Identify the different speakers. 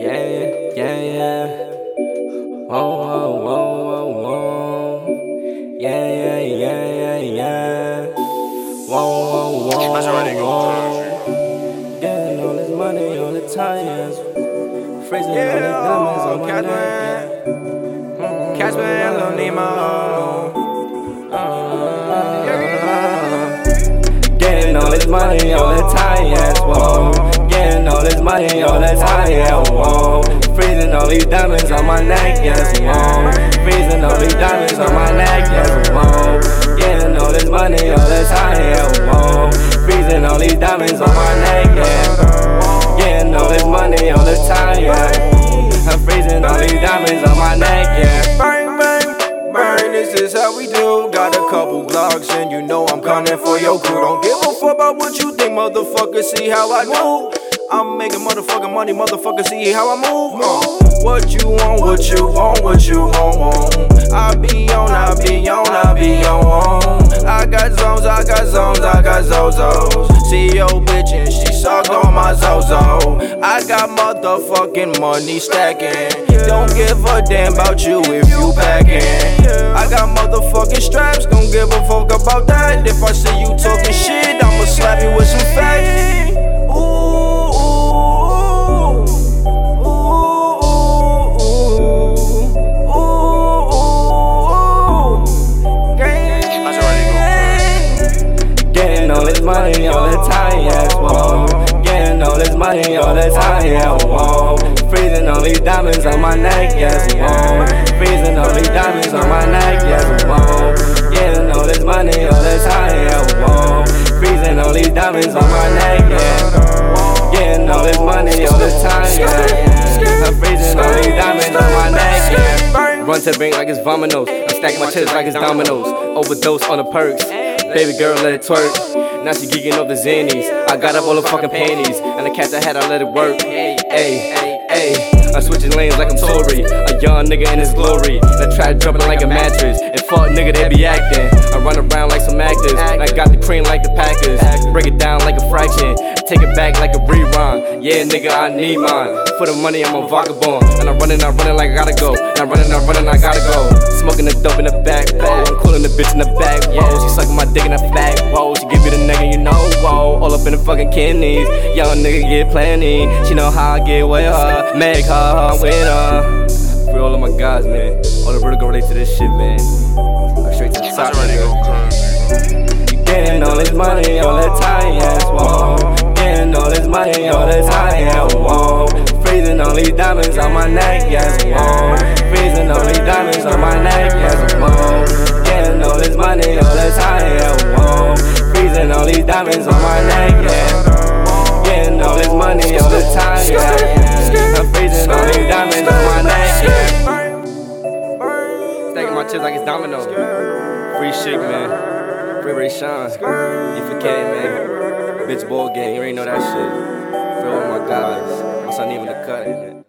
Speaker 1: Yeah, yeah, yeah. Whoa, whoa, whoa, whoa, whoa. Yeah, yeah, yeah, yeah, yeah. Whoa, whoa, whoa. Whoa. Getting all this money all the tires. Freezing all these diamonds on my neck. Mm-hmm. Ah. Yeah.
Speaker 2: Casper and Lil Nemo.
Speaker 1: Getting all this money all the tires. Whoa. Money all the time, yeah, whoa. Freezing all these diamonds on my neck, yes, whoa. Freezing all these diamonds on my neck, yes, whoa. Getting all this money all the time, yeah, whoa. Freezing all these diamonds on my neck, yeah. Getting all this money all the time, yeah. I'm freezing all these diamonds on my neck, yeah.
Speaker 2: Bang, bang, bang, this is how we do. Got a couple Glocks and you know I'm coming for your crew. Don't give a fuck about what you think, motherfucker. See how I move. I'm making motherfucking money, motherfucker. See how I move. Uh, what you want, what you want, what you want, want. I be on, I be on, I be on. I got zones, I got zones, I got zozos. See your bitch and she suck on my zozo. I got motherfucking money stacking. Don't give a damn about you if you packing.
Speaker 1: Money all the time, yes, whoa. Getting all this money all the time, yeah, whoa. Freezing all these diamonds on my neck, yes, whoa. Freezing all these diamonds on my neck, yes, whoa. Getting all this money all the time, yeah, whoa. Freezing all these diamonds on my neck, yeah. Getting all this money all the time, yeah. I'm freezing all diamonds on my neck, yeah. Run to the bank like it's vominos. I'm stacking my chips like it's dominoes. Overdose on the perks. Baby girl, let it twerk. Now she geeking up the zanies. I got up all the fucking panties. And the catch I had, I let it work. Hey, hey, hey. I'm switching lanes like I'm Tory. A young nigga in his glory. And I try jumping like a mattress. And fuck nigga, they be acting. I run around like some actors. And I got the cream like the Packers. Break it down like a fraction. Take it back like a rerun. Yeah, nigga, I need mine. For the money, I'm a vagabond. And I'm running, I'm running like I gotta go. And I'm running, I'm running, I gotta go. Smoking the dope in the back, whoa. I'm cooling the bitch in the back, whoa. She sucking my dick in the back, whoa. She whoa. In the fucking kidneys. Young nigga get plenty. She know how I get with her. Make her with her. For all of my guys, man. All the vertigo relate to this shit, man. I'm straight to the top, nigga. You getting all this money all the time, yes, whoa. Getting all this money all the time, yeah, whoa. Freezing all these diamonds on my neck, yes, whoa. Freezing all these diamonds on my neck, Free shit, man. Free Ray Sean. You forget, man. Bitch ball gang, you ain't know that shit. For all my guys. My son even the cut, man.